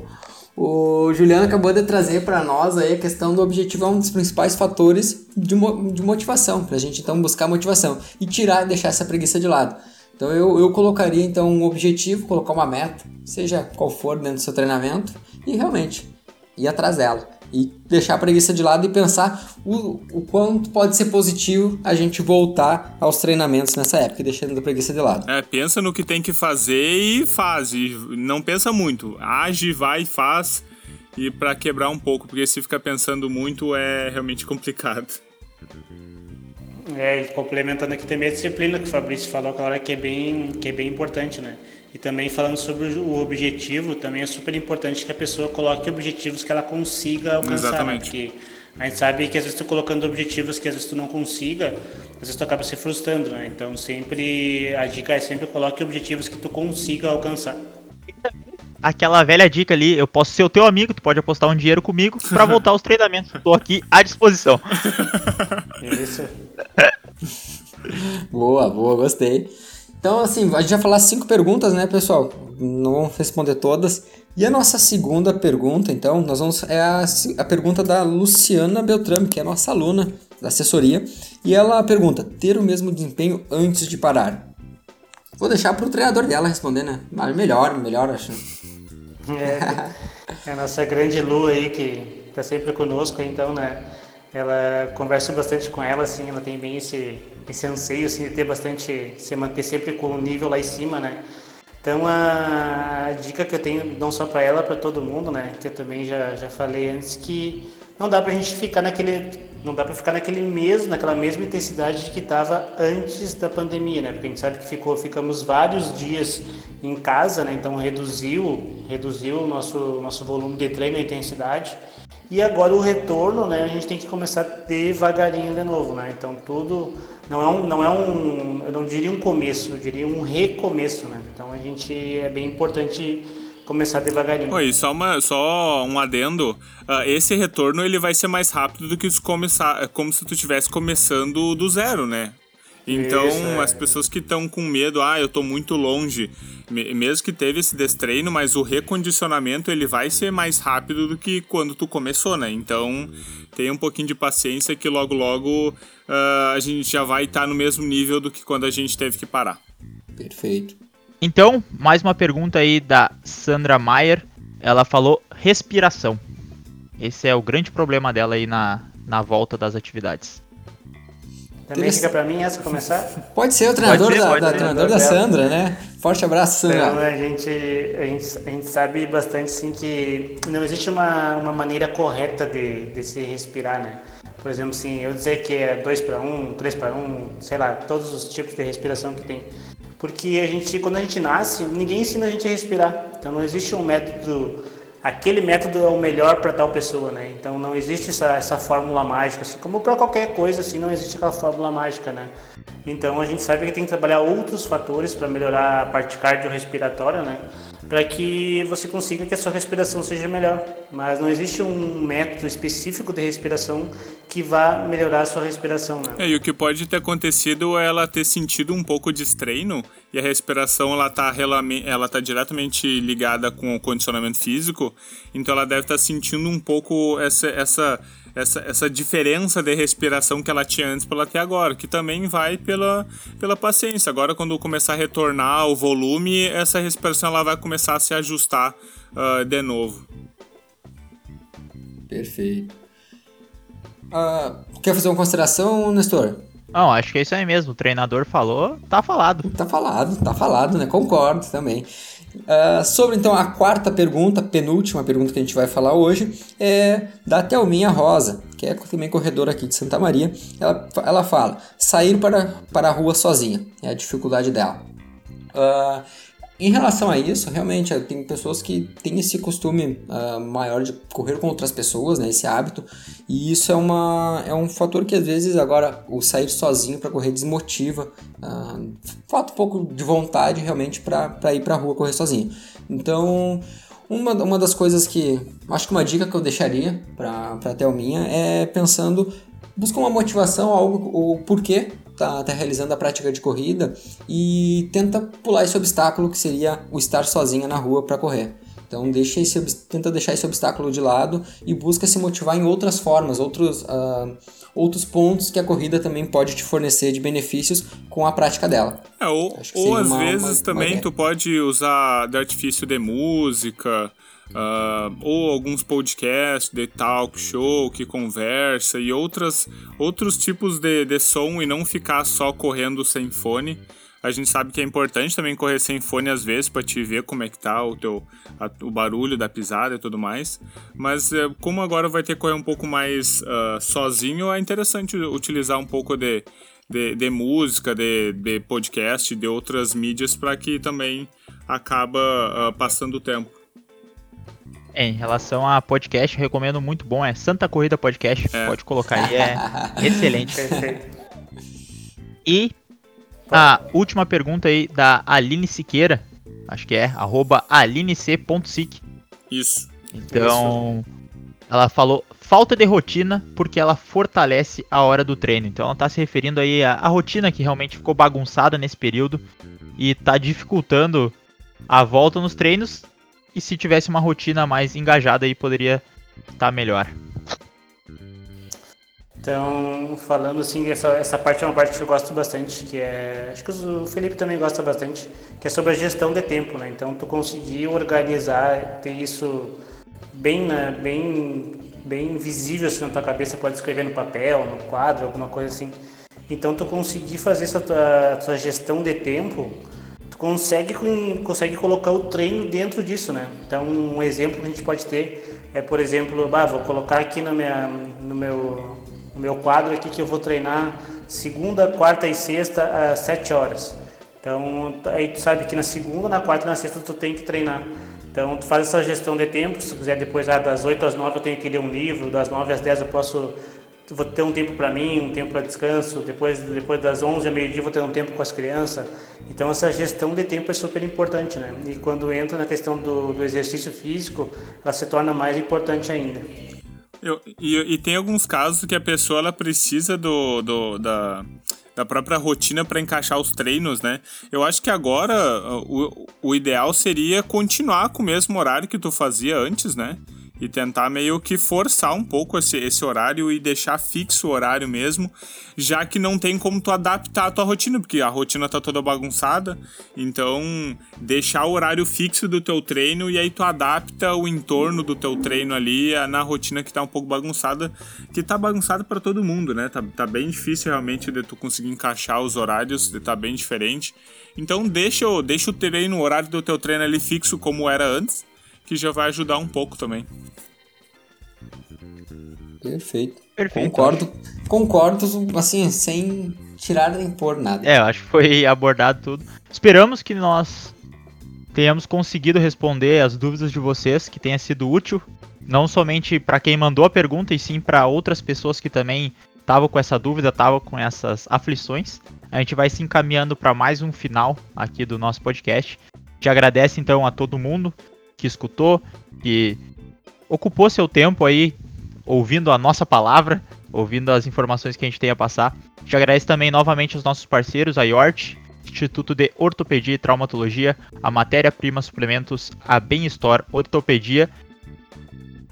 B: o Juliano acabou de trazer para nós aí a questão do objetivo é um dos principais fatores de, de motivação, para a gente então buscar motivação e tirar e deixar essa preguiça de lado. Então eu, eu colocaria então um objetivo, colocar uma meta, seja qual for dentro do seu treinamento, e realmente ir atrás dela e deixar a preguiça de lado e pensar o, o quanto pode ser positivo a gente voltar aos treinamentos nessa época, deixando a preguiça de lado.
C: É, pensa no que tem que fazer e faz. E não pensa muito. Age, vai, faz. E para quebrar um pouco, porque se ficar pensando muito é realmente complicado.
D: É, complementando aqui também a disciplina que o Fabrício falou agora que é bem, que é bem importante, né? E também falando sobre o objetivo, também é super importante que a pessoa coloque objetivos que ela consiga alcançar. Né? Exatamente. Porque a gente sabe que às vezes tu colocando objetivos que às vezes tu não consiga, às vezes tu acaba se frustrando, né? Então sempre a dica é sempre coloque objetivos que tu consiga alcançar.
A: Aquela velha dica ali, eu posso ser o teu amigo, tu pode apostar um dinheiro comigo para voltar aos treinamentos. Estou aqui à disposição.
D: Isso.
B: boa, boa, gostei. Então, assim, a gente vai falar cinco perguntas, né, pessoal? Não vamos responder todas. E a nossa segunda pergunta, então, nós vamos é a, a pergunta da Luciana Beltrame, que é nossa aluna da assessoria. E ela pergunta: ter o mesmo desempenho antes de parar? Vou deixar para o treinador dela responder, né? Mas melhor, melhor, acho.
D: É, é a nossa grande Lu aí, que está sempre conosco, então, né? Ela conversa bastante com ela, assim, ela tem bem esse esse anseio assim, de ter bastante, se manter sempre com o nível lá em cima, né? Então a, a dica que eu tenho, não só para ela, para todo mundo, né? Que eu também já, já falei antes, que não dá para a gente ficar naquele, não dá para ficar naquele mesmo, naquela mesma intensidade que estava antes da pandemia, né? Porque a gente sabe que ficou, ficamos vários dias em casa, né? Então reduziu, reduziu o nosso nosso volume de treino e intensidade. E agora o retorno, né? A gente tem que começar devagarinho de novo, né? Então tudo não é um, não é um, eu não diria um começo, eu diria um recomeço, né? Então a gente é bem importante começar devagarinho.
C: Oi, só, uma, só um adendo. Uh, esse retorno ele vai ser mais rápido do que começar, como se tu estivesse começando do zero, né? Então, Isso, é. as pessoas que estão com medo, ah, eu estou muito longe, mesmo que teve esse destreino, mas o recondicionamento ele vai ser mais rápido do que quando tu começou, né? Então, tenha um pouquinho de paciência que logo logo uh, a gente já vai estar tá no mesmo nível do que quando a gente teve que parar.
B: Perfeito.
A: Então, mais uma pergunta aí da Sandra Maier. Ela falou respiração. Esse é o grande problema dela aí na, na volta das atividades.
D: Também fica para mim essa começar?
B: Pode ser o treinador, ser, da, da, treinador da Sandra, né? Forte abraço, Sandra.
D: Então, a, gente, a, gente, a gente sabe bastante sim que não existe uma, uma maneira correta de, de se respirar, né? Por exemplo, assim, eu dizer que é 2 para 1, 3 para 1, sei lá, todos os tipos de respiração que tem. Porque a gente, quando a gente nasce, ninguém ensina a gente a respirar. Então não existe um método aquele método é o melhor para tal pessoa, né? Então não existe essa, essa fórmula mágica, assim, como para qualquer coisa, assim, não existe aquela fórmula mágica, né? Então a gente sabe que tem que trabalhar outros fatores para melhorar a parte cardiorrespiratória, né? Para que você consiga que a sua respiração seja melhor. Mas não existe um método específico de respiração que vá melhorar a sua respiração, né?
C: É, e o que pode ter acontecido é ela ter sentido um pouco de estreino e a respiração ela tá, ela tá diretamente ligada com o condicionamento físico, então ela deve estar tá sentindo um pouco essa, essa, essa, essa diferença de respiração que ela tinha antes para ela ter agora, que também vai pela, pela paciência. Agora, quando começar a retornar o volume, essa respiração ela vai começar a se ajustar uh, de novo.
B: Perfeito. Uh, quer fazer uma consideração, Nestor?
A: Não, acho que é isso aí mesmo. O treinador falou, tá falado.
B: Tá falado, tá falado, né? Concordo também. Uh, sobre então a quarta pergunta, penúltima pergunta que a gente vai falar hoje, é da Thelminha Rosa, que é também corredora aqui de Santa Maria. Ela, ela fala: sair para, para a rua sozinha, é a dificuldade dela. Uh, em relação a isso, realmente, tem pessoas que têm esse costume uh, maior de correr com outras pessoas, né, esse hábito, e isso é, uma, é um fator que às vezes agora o sair sozinho para correr desmotiva, uh, falta um pouco de vontade realmente para ir para a rua correr sozinho. Então, uma, uma das coisas que, acho que uma dica que eu deixaria para a Thelminha é pensando, busca uma motivação, algo, o porquê tá, tá realizando a prática de corrida e tenta pular esse obstáculo que seria o estar sozinha na rua para correr. Então deixa esse, tenta deixar esse obstáculo de lado e busca se motivar em outras formas, outros, uh, outros pontos que a corrida também pode te fornecer de benefícios com a prática dela.
C: É, ou, ou às uma, vezes uma, também uma tu pode usar de artifício de música, Uh, ou alguns podcasts de talk show que conversa e outras, outros tipos de, de som e não ficar só correndo sem fone. A gente sabe que é importante também correr sem fone às vezes para te ver como é que tá o teu a, o barulho da pisada e tudo mais. Mas uh, como agora vai ter que correr um pouco mais uh, sozinho, é interessante utilizar um pouco de, de, de música, de, de podcast, de outras mídias para que também acaba ah, passando o tempo.
A: É, em relação a podcast, eu recomendo muito bom, é Santa Corrida Podcast, é. pode colocar aí, é excelente. E a última pergunta aí da Aline Siqueira, acho que é, arroba alinec.sic.
C: Isso.
A: Então, Isso. ela falou falta de rotina porque ela fortalece a hora do treino. Então ela está se referindo aí à, à rotina que realmente ficou bagunçada nesse período e está dificultando a volta nos treinos e se tivesse uma rotina mais engajada aí poderia estar tá melhor.
D: Então, falando assim, essa, essa parte é uma parte que eu gosto bastante, que é, acho que o Felipe também gosta bastante, que é sobre a gestão de tempo, né? Então, tu conseguir organizar, ter isso bem, bem, bem visível assim na tua cabeça, pode escrever no papel, no quadro, alguma coisa assim, Então, tu conseguir fazer essa tua, tua gestão de tempo, consegue, consegue colocar o treino dentro disso, né? Então, um exemplo que a gente pode ter é, por exemplo, bah, vou colocar aqui no, minha, no, meu, no meu quadro aqui que eu vou treinar segunda, quarta e sexta às sete horas. Então, aí tu sabe que na segunda, na quarta e na sexta tu tem que treinar. Então, tu faz essa gestão de tempo, se quiser depois, ah, das 8 às 9 eu tenho que ler um livro, das 9 às 10 eu posso vou ter um tempo para mim, um tempo para descanso, depois, depois das 11 ao meio-dia vou ter um tempo com as crianças. Então essa gestão de tempo é super importante, né? E quando entra na questão do, do exercício físico, ela se torna mais importante ainda.
C: Eu, e, e, tem alguns casos que a pessoa ela precisa do, do da, da própria rotina para encaixar os treinos, né? Eu acho que agora o, o ideal seria continuar com o mesmo horário que tu fazia antes, né? E tentar meio que forçar um pouco esse, esse horário e deixar fixo o horário mesmo, já que não tem como tu adaptar a tua rotina, porque a rotina tá toda bagunçada, então deixar o horário fixo do teu treino e aí tu adapta o entorno do teu treino ali na rotina que tá um pouco bagunçada, que tá bagunçada para todo mundo, né? Tá, tá bem difícil realmente de tu conseguir encaixar os horários, tá bem diferente. Então deixa, deixa o treino, o horário do teu treino ali fixo como era antes, que já vai ajudar um pouco também.
B: Perfeito. Perfeito. Concordo, concordo, assim, sem tirar nem pôr nada.
A: É, eu acho que foi abordado tudo. Esperamos que nós tenhamos conseguido responder as dúvidas de vocês, que tenha sido útil, não somente para quem mandou a pergunta, e sim para outras pessoas que também estavam com essa dúvida, estavam com essas aflições. A gente vai se encaminhando para mais um final aqui do nosso podcast. Te agradece então a todo mundo que escutou, que ocupou seu tempo aí ouvindo a nossa palavra, ouvindo as informações que a gente tem a passar. Te agradeço também novamente aos nossos parceiros, a IORT, Instituto de Ortopedia e Traumatologia, a Matéria Prima Suplementos, a Bem Store Ortopedia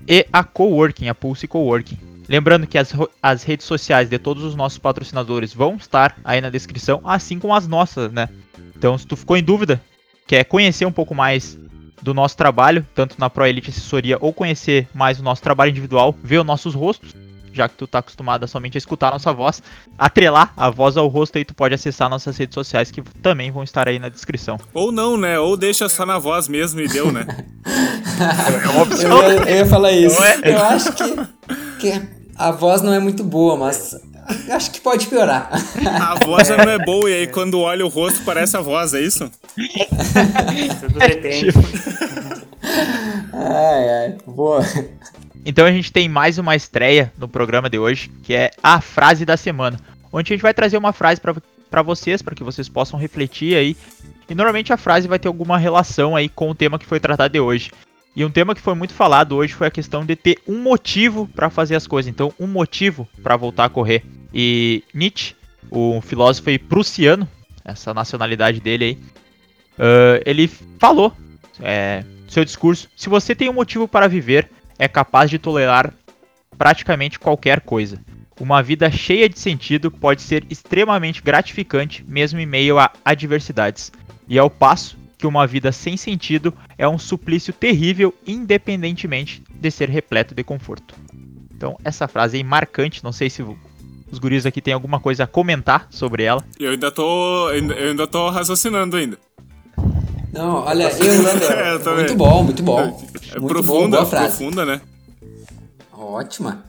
A: e a Coworking, a Pulse Coworking. Lembrando que as, as redes sociais de todos os nossos patrocinadores vão estar aí na descrição, assim como as nossas, né? Então, se tu ficou em dúvida, quer conhecer um pouco mais do nosso trabalho, tanto na Pro Elite Assessoria, ou conhecer mais o nosso trabalho individual, ver os nossos rostos, já que tu tá acostumado a somente a escutar a nossa voz, atrelar a voz ao rosto aí, tu pode acessar nossas redes sociais que também vão estar aí na descrição.
C: Ou não, né? Ou deixa só na voz mesmo e deu, né?
B: é uma opção. Eu, eu ia falar isso. É? Eu acho que, que a voz não é muito boa, mas acho que pode piorar.
C: A voz já não é boa e aí quando olha o rosto parece a voz, é isso?
D: Tudo depende.
B: ai, ai, boa.
A: Então a gente tem mais uma estreia no programa de hoje, que é a frase da semana, onde a gente vai trazer uma frase para vocês, para que vocês possam refletir aí. E normalmente a frase vai ter alguma relação aí com o tema que foi tratado de hoje. E um tema que foi muito falado hoje foi a questão de ter um motivo para fazer as coisas. Então, um motivo para voltar a correr. E Nietzsche, o filósofo prussiano, essa nacionalidade dele aí, uh, ele falou, é, seu discurso, se você tem um motivo para viver, é capaz de tolerar praticamente qualquer coisa. Uma vida cheia de sentido pode ser extremamente gratificante, mesmo em meio a adversidades. E ao passo que uma vida sem sentido é um suplício terrível, independentemente de ser repleto de conforto. Então, essa frase é marcante, não sei se os guris aqui têm alguma coisa a comentar sobre ela.
C: Eu ainda tô, eu ainda tô raciocinando ainda.
B: Não, olha, eu, é, muito bom, muito bom.
C: É, muito profunda, bom, profunda, né?
B: Ótima.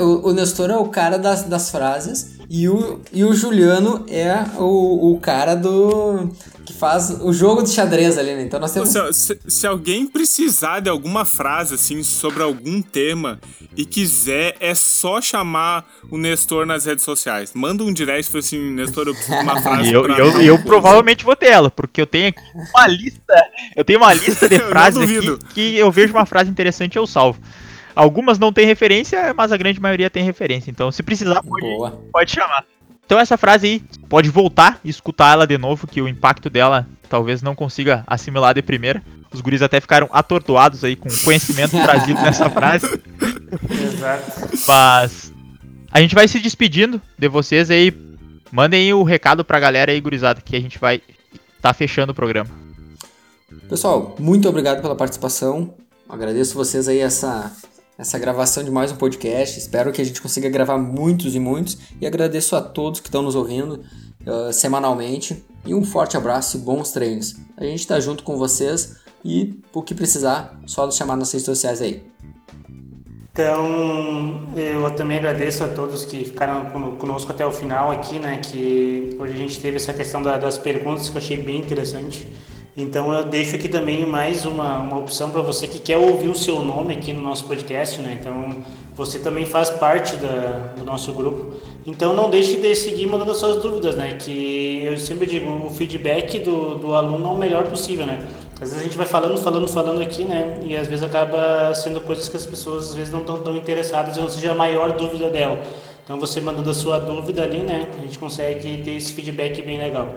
B: O, o Nestor é o cara das, das frases e o, e o Juliano é o, o cara do. que faz o jogo de xadrez ali, né? Então nós temos.
C: Se, se, se, alguém precisar de alguma frase, assim, sobre algum tema e quiser, é só chamar o Nestor nas redes sociais. Manda um direct e assim: Nestor, eu preciso de uma frase.
A: eu, eu, eu, eu provavelmente vou ter ela, porque eu tenho uma lista. Eu tenho uma lista de frases aqui que eu vejo uma frase interessante e eu salvo. Algumas não tem referência, mas a grande maioria tem referência. Então, se precisar, pode, pode chamar. Então, essa frase aí, pode voltar e escutar ela de novo, que o impacto dela talvez não consiga assimilar de primeira. Os guris até ficaram atordoados aí com o conhecimento trazido nessa frase. Exato. Mas a gente vai se despedindo de vocês aí. Mandem aí o recado pra galera aí, gurizada, que a gente vai tá fechando o programa.
B: Pessoal, muito obrigado pela participação. Agradeço vocês aí essa essa gravação de mais um podcast. Espero que a gente consiga gravar muitos e muitos. E agradeço a todos que estão nos ouvindo uh, semanalmente. E um forte abraço e bons treinos. A gente está junto com vocês e o que precisar, só nos chamar nas redes sociais aí.
D: Então, eu também agradeço a todos que ficaram conosco até o final aqui, né? Que hoje a gente teve essa questão das perguntas que eu achei bem interessante. Então eu deixo aqui também mais uma, uma opção para você que quer ouvir o seu nome aqui no nosso podcast, né? Então você também faz parte da, do nosso grupo. Então não deixe de seguir mandando suas dúvidas, né? Que eu sempre digo, o feedback do, do aluno é o melhor possível, né? Às vezes a gente vai falando, falando, falando aqui, né? E às vezes acaba sendo coisas que as pessoas às vezes não estão tão interessadas ou seja a maior dúvida dela. Então você mandando a sua dúvida ali, né? A gente consegue ter esse feedback bem legal.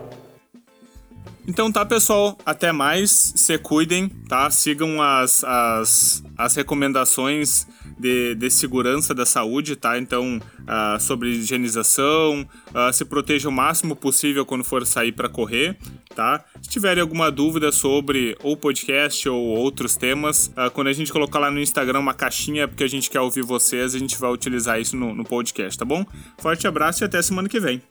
C: Então tá, pessoal. Até mais. Se cuidem, tá? Sigam as, as, as recomendações de, de segurança da saúde, tá? Então, uh, sobre higienização, uh, se proteja o máximo possível quando for sair para correr, tá? Se tiverem alguma dúvida sobre ou podcast ou outros temas, uh, quando a gente colocar lá no Instagram uma caixinha porque a gente quer ouvir vocês, a gente vai utilizar isso no, no podcast, tá bom? Forte abraço e até semana que vem.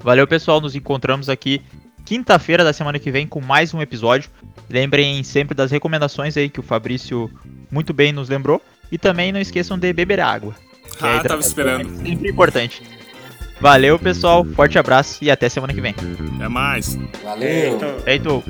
A: Valeu, pessoal. Nos encontramos aqui quinta-feira da semana que vem com mais um episódio. Lembrem sempre das recomendações aí que o Fabrício muito bem nos lembrou. E também não esqueçam de beber água.
C: Ah, tava esperando.
A: É sempre importante. Valeu, pessoal. Forte abraço e até semana que vem.
C: Até mais.
B: Valeu.
A: Feito. Feito.